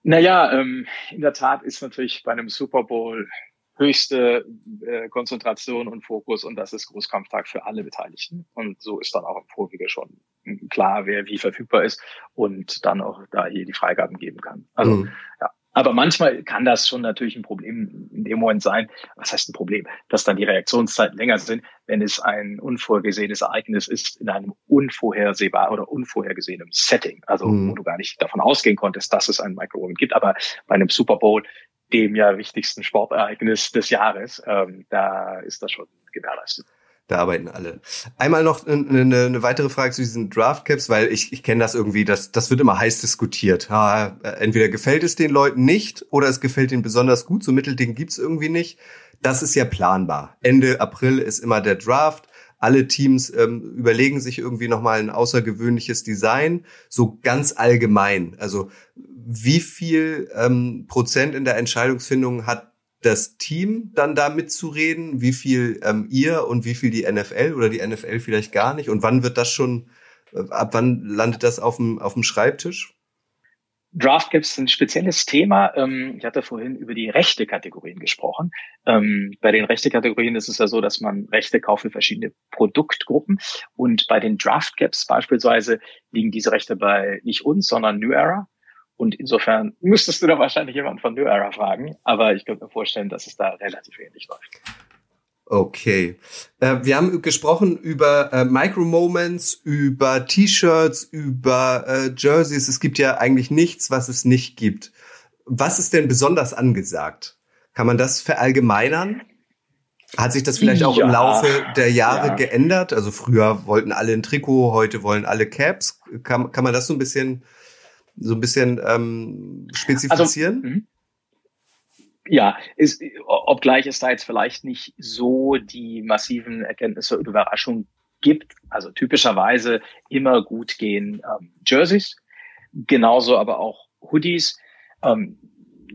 Naja, ähm, in der Tat ist natürlich bei einem Super Bowl höchste äh, Konzentration und Fokus und das ist Großkampftag für alle Beteiligten. Und so ist dann auch im Vorwege schon klar, wer wie verfügbar ist und dann auch da hier die Freigaben geben kann. Also mhm. ja, aber manchmal kann das schon natürlich ein Problem in dem Moment sein. Was heißt ein Problem? Dass dann die Reaktionszeiten länger sind, wenn es ein unvorgesehenes Ereignis ist in einem unvorhersehbar oder unvorhergesehenen Setting. Also, mhm. wo du gar nicht davon ausgehen konntest, dass es einen Micro-Moment gibt. Aber bei einem Super Bowl, dem ja wichtigsten Sportereignis des Jahres, ähm, da ist das schon gewährleistet. Da arbeiten alle. Einmal noch eine, eine weitere Frage zu diesen Draftcaps, weil ich, ich kenne das irgendwie, das, das wird immer heiß diskutiert. Ha, entweder gefällt es den Leuten nicht oder es gefällt ihnen besonders gut. So Mittelding gibt's irgendwie nicht. Das ist ja planbar. Ende April ist immer der Draft. Alle Teams ähm, überlegen sich irgendwie nochmal ein außergewöhnliches Design, so ganz allgemein. Also wie viel ähm, Prozent in der Entscheidungsfindung hat das Team dann da mitzureden, wie viel ähm, ihr und wie viel die NFL oder die NFL vielleicht gar nicht? Und wann wird das schon, äh, ab wann landet das auf dem, auf dem Schreibtisch? Draft gibt es ein spezielles Thema. Ähm, ich hatte vorhin über die Rechte-Kategorien gesprochen. Ähm, bei den Rechte-Kategorien ist es ja so, dass man Rechte kauft für verschiedene Produktgruppen. Und bei den Draft Gaps beispielsweise liegen diese Rechte bei nicht uns, sondern New Era. Und insofern müsstest du da wahrscheinlich jemanden von New Era fragen. Aber ich könnte mir vorstellen, dass es da relativ ähnlich läuft. Okay. Äh, wir haben gesprochen über äh, Micro-Moments, über T-Shirts, über äh, Jerseys. Es gibt ja eigentlich nichts, was es nicht gibt. Was ist denn besonders angesagt? Kann man das verallgemeinern? Hat sich das vielleicht auch ja, im Laufe der Jahre ja. geändert? Also früher wollten alle ein Trikot, heute wollen alle Caps. Kann, kann man das so ein bisschen so ein bisschen ähm, spezifizieren? Also, ja, ist, obgleich es da jetzt vielleicht nicht so die massiven Erkenntnisse und Überraschungen gibt. Also typischerweise immer gut gehen ähm, Jerseys, genauso aber auch Hoodies, ähm,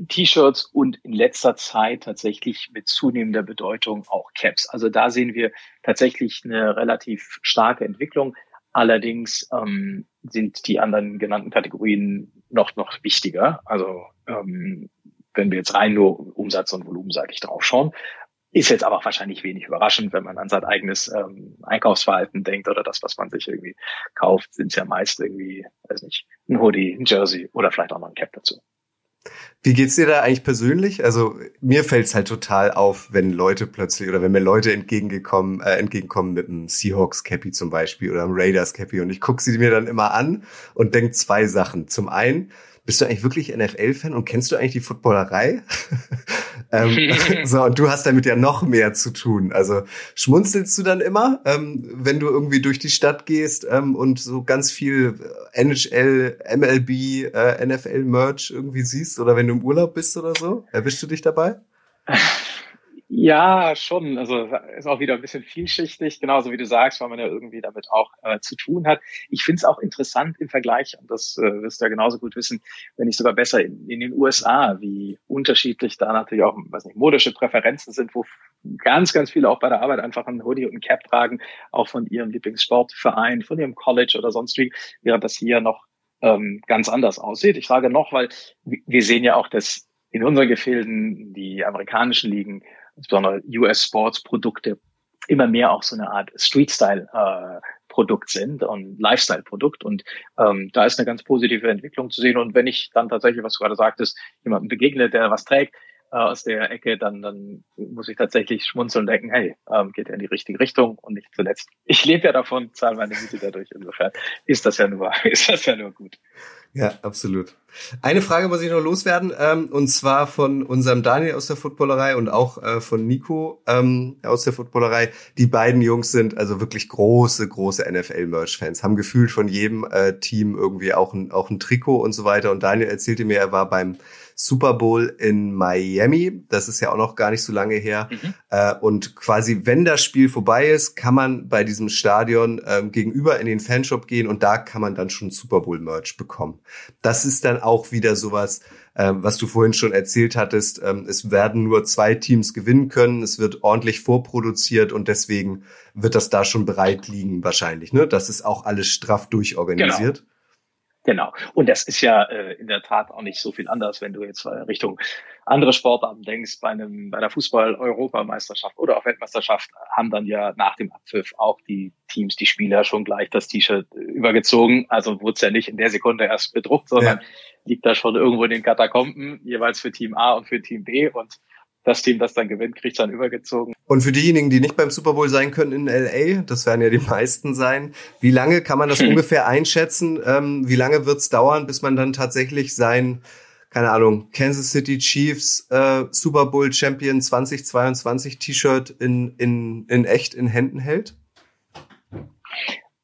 T-Shirts und in letzter Zeit tatsächlich mit zunehmender Bedeutung auch Caps. Also da sehen wir tatsächlich eine relativ starke Entwicklung. Allerdings ähm, sind die anderen genannten Kategorien noch, noch wichtiger. Also ähm, wenn wir jetzt rein nur Umsatz und Volumenseitig draufschauen. Ist jetzt aber wahrscheinlich wenig überraschend, wenn man an sein eigenes ähm, Einkaufsverhalten denkt oder das, was man sich irgendwie kauft, sind es ja meist irgendwie, weiß nicht, ein Hoodie, ein Jersey oder vielleicht auch noch ein Cap dazu. Wie geht's dir da eigentlich persönlich? Also mir fällt's halt total auf, wenn Leute plötzlich oder wenn mir Leute entgegengekommen, äh, entgegenkommen mit einem Seahawks Cappy zum Beispiel oder einem Raiders Cappy und ich gucke sie mir dann immer an und denk zwei Sachen. Zum einen, bist du eigentlich wirklich NFL-Fan und kennst du eigentlich die Footballerei? ähm, so, und du hast damit ja noch mehr zu tun. Also schmunzelst du dann immer, ähm, wenn du irgendwie durch die Stadt gehst ähm, und so ganz viel NHL, MLB, äh, NFL-Merch irgendwie siehst oder wenn du im Urlaub bist oder so? Erwischst du dich dabei? Ja, schon. Also ist auch wieder ein bisschen vielschichtig, genauso wie du sagst, weil man ja irgendwie damit auch äh, zu tun hat. Ich finde es auch interessant im Vergleich, und das äh, wirst du ja genauso gut wissen, wenn nicht sogar besser in, in, den USA, wie unterschiedlich da natürlich auch, was nicht, modische Präferenzen sind, wo ganz, ganz viele auch bei der Arbeit einfach ein Hoodie und ein Cap tragen, auch von ihrem Lieblingssportverein, von ihrem College oder sonst wie, während das hier noch ähm, ganz anders aussieht. Ich sage noch, weil wir sehen ja auch, dass in unseren Gefilden die amerikanischen Ligen insbesondere US-Sports-Produkte immer mehr auch so eine Art Street-Style-Produkt äh, sind und Lifestyle-Produkt. Und ähm, da ist eine ganz positive Entwicklung zu sehen. Und wenn ich dann tatsächlich, was du gerade sagtest, jemandem begegne, der was trägt, äh, aus der Ecke, dann, dann muss ich tatsächlich schmunzeln und denken, hey, ähm, geht ja in die richtige Richtung und nicht zuletzt. Ich lebe ja davon, zahle meine Miete dadurch. Insofern ist das ja nur, ist das ja nur gut. Ja, absolut. Eine Frage muss ich noch loswerden, ähm, und zwar von unserem Daniel aus der Footballerei und auch äh, von Nico ähm, aus der Footballerei. Die beiden Jungs sind also wirklich große, große NFL-Merch-Fans, haben gefühlt von jedem äh, Team irgendwie auch ein, auch ein Trikot und so weiter. Und Daniel erzählte mir, er war beim Super Bowl in Miami. Das ist ja auch noch gar nicht so lange her. Mhm. Äh, und quasi, wenn das Spiel vorbei ist, kann man bei diesem Stadion ähm, gegenüber in den Fanshop gehen und da kann man dann schon Super Bowl Merch bekommen. Das ist dann auch wieder sowas, ähm, was du vorhin schon erzählt hattest. Ähm, es werden nur zwei Teams gewinnen können. Es wird ordentlich vorproduziert und deswegen wird das da schon bereit liegen wahrscheinlich. Ne? Das ist auch alles straff durchorganisiert. Genau. Genau. Und das ist ja äh, in der Tat auch nicht so viel anders, wenn du jetzt äh, Richtung andere Sportarten denkst. Bei einem, bei der Fußball-Europameisterschaft oder auch Weltmeisterschaft haben dann ja nach dem Abpfiff auch die Teams, die Spieler schon gleich das T-Shirt übergezogen. Also wurde es ja nicht in der Sekunde erst bedruckt, sondern ja. liegt da schon irgendwo in den Katakomben, jeweils für Team A und für Team B. Und das Team, das dann gewinnt, kriegt dann übergezogen. Und für diejenigen, die nicht beim Super Bowl sein können in LA, das werden ja die meisten sein, wie lange kann man das ungefähr einschätzen? Ähm, wie lange wird es dauern, bis man dann tatsächlich sein keine Ahnung, Kansas City Chiefs äh, Super Bowl Champion 2022 T-Shirt in, in, in echt in Händen hält?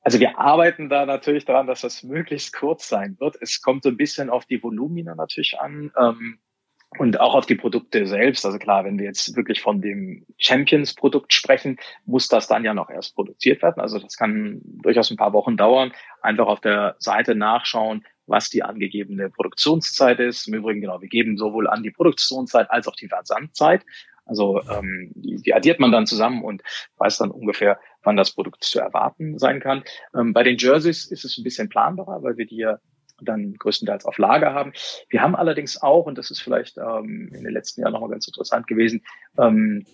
Also wir arbeiten da natürlich daran, dass das möglichst kurz sein wird. Es kommt so ein bisschen auf die Volumina natürlich an. Ähm, und auch auf die Produkte selbst. Also klar, wenn wir jetzt wirklich von dem Champions-Produkt sprechen, muss das dann ja noch erst produziert werden. Also das kann durchaus ein paar Wochen dauern. Einfach auf der Seite nachschauen, was die angegebene Produktionszeit ist. Im Übrigen, genau, wir geben sowohl an die Produktionszeit als auch die Versandzeit. Also ähm, die, die addiert man dann zusammen und weiß dann ungefähr, wann das Produkt zu erwarten sein kann. Ähm, bei den Jerseys ist es ein bisschen planbarer, weil wir die ja dann größtenteils auf Lager haben. Wir haben allerdings auch, und das ist vielleicht ähm, in den letzten Jahren nochmal ganz interessant gewesen, ähm,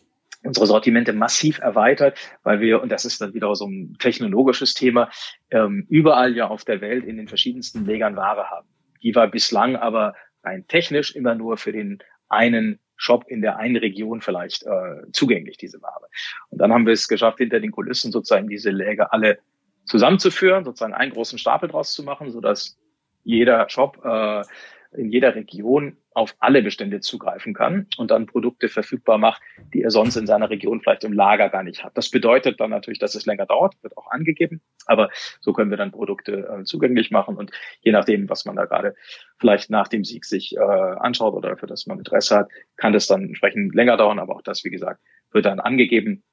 unsere Sortimente massiv erweitert, weil wir, und das ist dann wieder so ein technologisches Thema, ähm, überall ja auf der Welt in den verschiedensten Legern Ware haben. Die war bislang aber rein technisch immer nur für den einen Shop in der einen Region vielleicht äh, zugänglich, diese Ware. Und dann haben wir es geschafft, hinter den Kulissen sozusagen diese Läger alle zusammenzuführen, sozusagen einen großen Stapel draus zu machen, sodass jeder Shop äh, in jeder Region auf alle Bestände zugreifen kann und dann Produkte verfügbar macht, die er sonst in seiner Region vielleicht im Lager gar nicht hat. Das bedeutet dann natürlich, dass es länger dauert, wird auch angegeben, aber so können wir dann Produkte äh, zugänglich machen und je nachdem, was man da gerade vielleicht nach dem Sieg sich äh, anschaut oder für das man Interesse hat, kann das dann entsprechend länger dauern, aber auch das, wie gesagt, wird dann angegeben.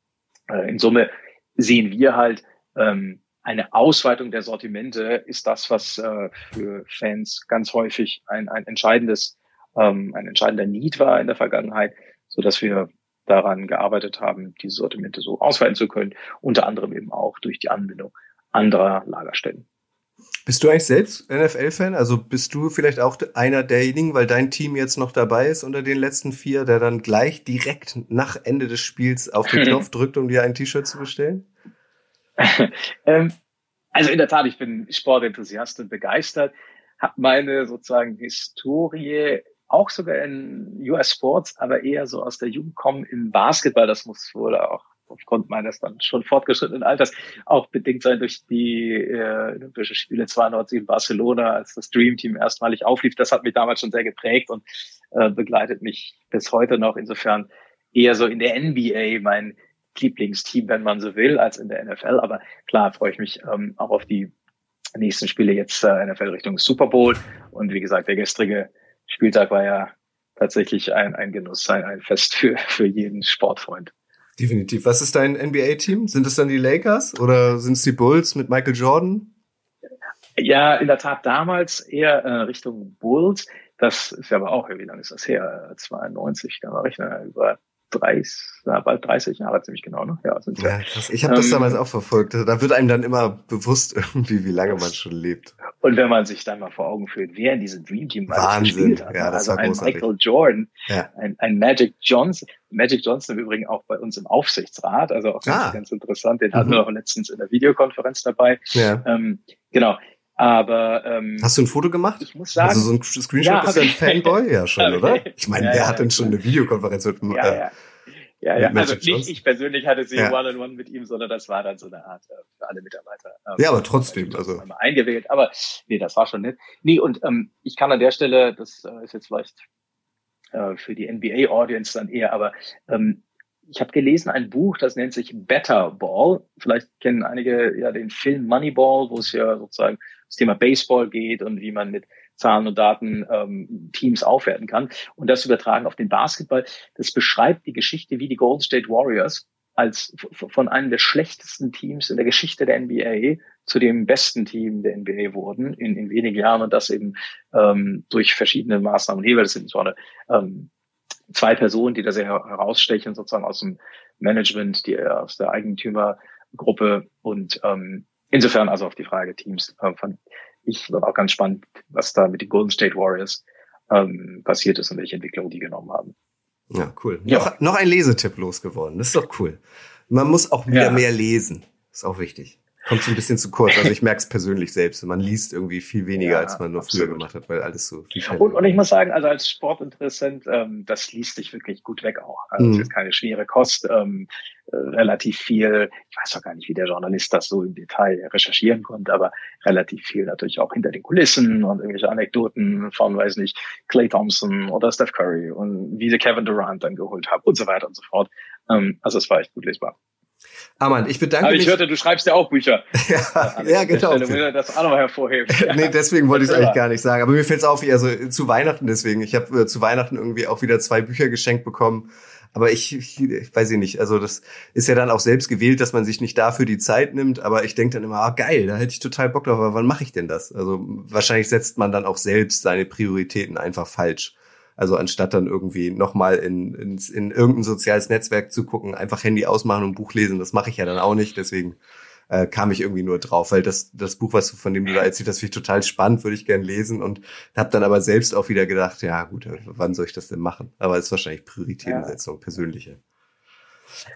Äh, in Summe sehen wir halt, ähm, eine Ausweitung der Sortimente ist das, was äh, für Fans ganz häufig ein, ein entscheidendes, ähm, ein entscheidender Need war in der Vergangenheit, so dass wir daran gearbeitet haben, diese Sortimente so ausweiten zu können, unter anderem eben auch durch die Anbindung anderer Lagerstellen. Bist du eigentlich selbst NFL-Fan? Also bist du vielleicht auch einer derjenigen, weil dein Team jetzt noch dabei ist unter den letzten vier, der dann gleich direkt nach Ende des Spiels auf den Knopf drückt, um dir ein T-Shirt zu bestellen? ähm, also in der Tat, ich bin Sportenthusiast und begeistert, habe meine sozusagen Historie auch sogar in US Sports, aber eher so aus der Jugend kommen im Basketball. Das muss wohl auch aufgrund meines dann schon fortgeschrittenen Alters auch bedingt sein durch die äh, Olympischen Spiele 92 in Barcelona, als das Dream Team erstmalig auflief. Das hat mich damals schon sehr geprägt und äh, begleitet mich bis heute noch. Insofern eher so in der NBA mein Lieblingsteam, wenn man so will, als in der NFL. Aber klar freue ich mich ähm, auch auf die nächsten Spiele jetzt äh, NFL Richtung Super Bowl. Und wie gesagt, der gestrige Spieltag war ja tatsächlich ein, ein Genuss, ein, ein Fest für, für jeden Sportfreund. Definitiv. Was ist dein NBA-Team? Sind es dann die Lakers oder sind es die Bulls mit Michael Jordan? Ja, in der Tat damals eher äh, Richtung Bulls. Das ist ja aber auch, wie lange ist das her? 92, da war ich ne, über 30, ja, bald 30 Jahre ziemlich genau, ne? Ja, sind ja krass. Ich habe das ähm, damals auch verfolgt. Da wird einem dann immer bewusst irgendwie, wie lange man schon lebt. Und wenn man sich dann mal vor Augen führt, wer in diesem Dream Team Wahnsinn. hat. Ja, das also war ein großartig. Michael Jordan, ja. ein, ein Magic Johnson. Magic Johnson im Übrigen auch bei uns im Aufsichtsrat, also auch ganz, ah. ganz interessant. Den mhm. hatten wir auch letztens in der Videokonferenz dabei. Ja. Ähm, genau. Aber ähm, hast du ein Foto gemacht? Ich muss sagen, also so ein Screenshot ja, ist ja ein Fanboy, ja schon, oder? Ich meine, ja, wer ja, hat denn schon eine Videokonferenz mit ja, äh, ja. Ja, also nicht ich persönlich hatte sie ja. One-on-One -on -one mit ihm, sondern das war dann so eine Art äh, für alle Mitarbeiter. Ähm, ja, aber trotzdem, also. Eingewählt, aber nee, das war schon nett. Nee, und ähm, ich kann an der Stelle, das äh, ist jetzt vielleicht äh, für die NBA-Audience dann eher, aber ähm, ich habe gelesen ein Buch, das nennt sich Better Ball. Vielleicht kennen einige ja den Film Moneyball, wo es ja sozusagen das Thema Baseball geht und wie man mit Zahlen und Daten ähm, Teams aufwerten kann. Und das übertragen auf den Basketball. Das beschreibt die Geschichte, wie die Golden State Warriors als von einem der schlechtesten Teams in der Geschichte der NBA zu dem besten Team der NBA wurden in, in wenigen Jahren und das eben ähm, durch verschiedene Maßnahmen. Hier das sind so eine ähm, zwei Personen, die da sehr herausstechen, sozusagen aus dem Management, die aus der Eigentümergruppe und ähm, insofern also auf die Frage Teams äh, fand ich war auch ganz spannend, was da mit den Golden State Warriors ähm, passiert ist und welche Entwicklung die genommen haben. Ja, cool. Ja. Noch, noch ein Lesetipp losgeworden. Das ist doch cool. Man muss auch wieder ja. mehr lesen. Ist auch wichtig. Kommt so ein bisschen zu kurz. Also ich merke es persönlich selbst. Man liest irgendwie viel weniger, ja, als man noch früher gemacht hat, weil alles so viel und, und ich muss sagen, also als Sportinteressent, ähm, das liest sich wirklich gut weg auch. Also mhm. es ist keine schwere Kost. Ähm, äh, relativ viel, ich weiß auch gar nicht, wie der Journalist das so im Detail recherchieren konnte, aber relativ viel natürlich auch hinter den Kulissen und irgendwelche Anekdoten von, weiß nicht, Clay Thompson oder Steph Curry und wie sie Kevin Durant dann geholt haben und so weiter und so fort. Ähm, also es war echt gut lesbar. Amann, ich bedanke Aber mich. ich hörte, du schreibst ja auch Bücher. ja, ja genau. Stelle, das auch noch hervorheben. nee, deswegen wollte ich es eigentlich gar nicht sagen. Aber mir fällt es auf, also zu Weihnachten deswegen. Ich habe äh, zu Weihnachten irgendwie auch wieder zwei Bücher geschenkt bekommen. Aber ich, ich, ich weiß ich nicht. Also das ist ja dann auch selbst gewählt, dass man sich nicht dafür die Zeit nimmt. Aber ich denke dann immer, ah, geil, da hätte ich total Bock drauf. Aber wann mache ich denn das? Also wahrscheinlich setzt man dann auch selbst seine Prioritäten einfach falsch. Also anstatt dann irgendwie nochmal in, in, in irgendein soziales Netzwerk zu gucken, einfach Handy ausmachen und Buch lesen, das mache ich ja dann auch nicht. Deswegen äh, kam ich irgendwie nur drauf, weil das, das Buch, was von dem du da erzählt hast, finde ich total spannend, würde ich gern lesen und habe dann aber selbst auch wieder gedacht, ja gut, wann soll ich das denn machen? Aber es ist wahrscheinlich Prioritätensetzung, ja. persönliche.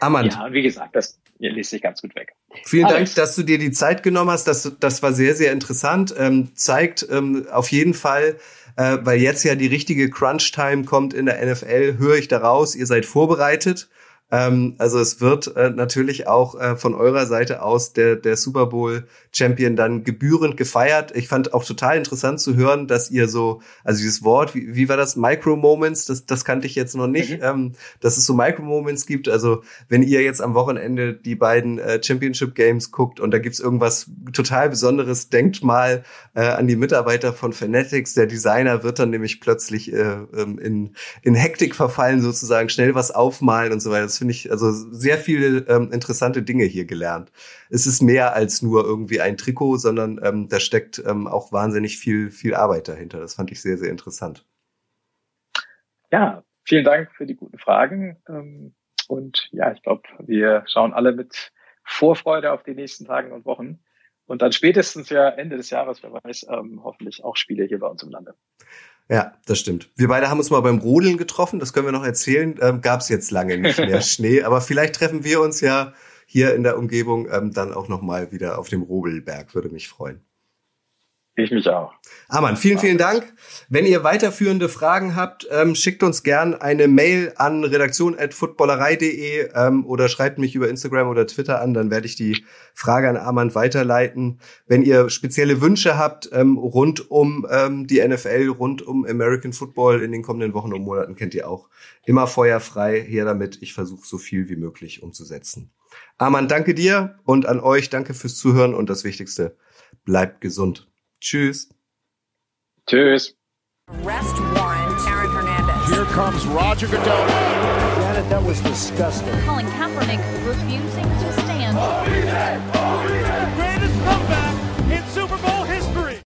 Amand. Ja, wie gesagt, das liest sich ganz gut weg. Vielen Alex. Dank, dass du dir die Zeit genommen hast. Das, das war sehr, sehr interessant. Ähm, zeigt ähm, auf jeden Fall, äh, weil jetzt ja die richtige Crunch-Time kommt in der NFL, höre ich daraus, ihr seid vorbereitet. Ähm, also es wird äh, natürlich auch äh, von eurer Seite aus der, der Super Bowl Champion dann gebührend gefeiert. Ich fand auch total interessant zu hören, dass ihr so, also dieses Wort, wie, wie war das, Micro-Moments, das, das kannte ich jetzt noch nicht, mhm. ähm, dass es so Micro-Moments gibt. Also wenn ihr jetzt am Wochenende die beiden äh, Championship Games guckt und da gibt's irgendwas total Besonderes, denkt mal äh, an die Mitarbeiter von Fanatics. Der Designer wird dann nämlich plötzlich äh, ähm, in, in Hektik verfallen, sozusagen schnell was aufmalen und so weiter. Das finde ich also sehr viele ähm, interessante Dinge hier gelernt. Es ist mehr als nur irgendwie ein Trikot, sondern ähm, da steckt ähm, auch wahnsinnig viel, viel Arbeit dahinter. Das fand ich sehr, sehr interessant. Ja, vielen Dank für die guten Fragen. Ähm, und ja, ich glaube, wir schauen alle mit Vorfreude auf die nächsten Tagen und Wochen. Und dann spätestens ja Ende des Jahres, wer weiß, ähm, hoffentlich auch Spiele hier bei uns im Lande. Ja, das stimmt. Wir beide haben uns mal beim Rodeln getroffen, das können wir noch erzählen. Ähm, Gab es jetzt lange nicht mehr Schnee, aber vielleicht treffen wir uns ja hier in der Umgebung ähm, dann auch noch mal wieder auf dem Robelberg. Würde mich freuen. Ich mich auch. Amann, vielen, vielen Dank. Wenn ihr weiterführende Fragen habt, ähm, schickt uns gern eine Mail an redaktion.footballerei.de ähm, oder schreibt mich über Instagram oder Twitter an, dann werde ich die Frage an Armand weiterleiten. Wenn ihr spezielle Wünsche habt ähm, rund um ähm, die NFL, rund um American Football in den kommenden Wochen und Monaten, kennt ihr auch immer feuerfrei her damit. Ich versuche so viel wie möglich umzusetzen. Armand, danke dir und an euch, danke fürs Zuhören und das Wichtigste, bleibt gesund. Tschüss. Tschüss. Arrest warrant, Aaron Hernandez. Here comes Roger Goodell. Janet, that was disgusting. Colin Kaepernick refusing to stand. Greatest comeback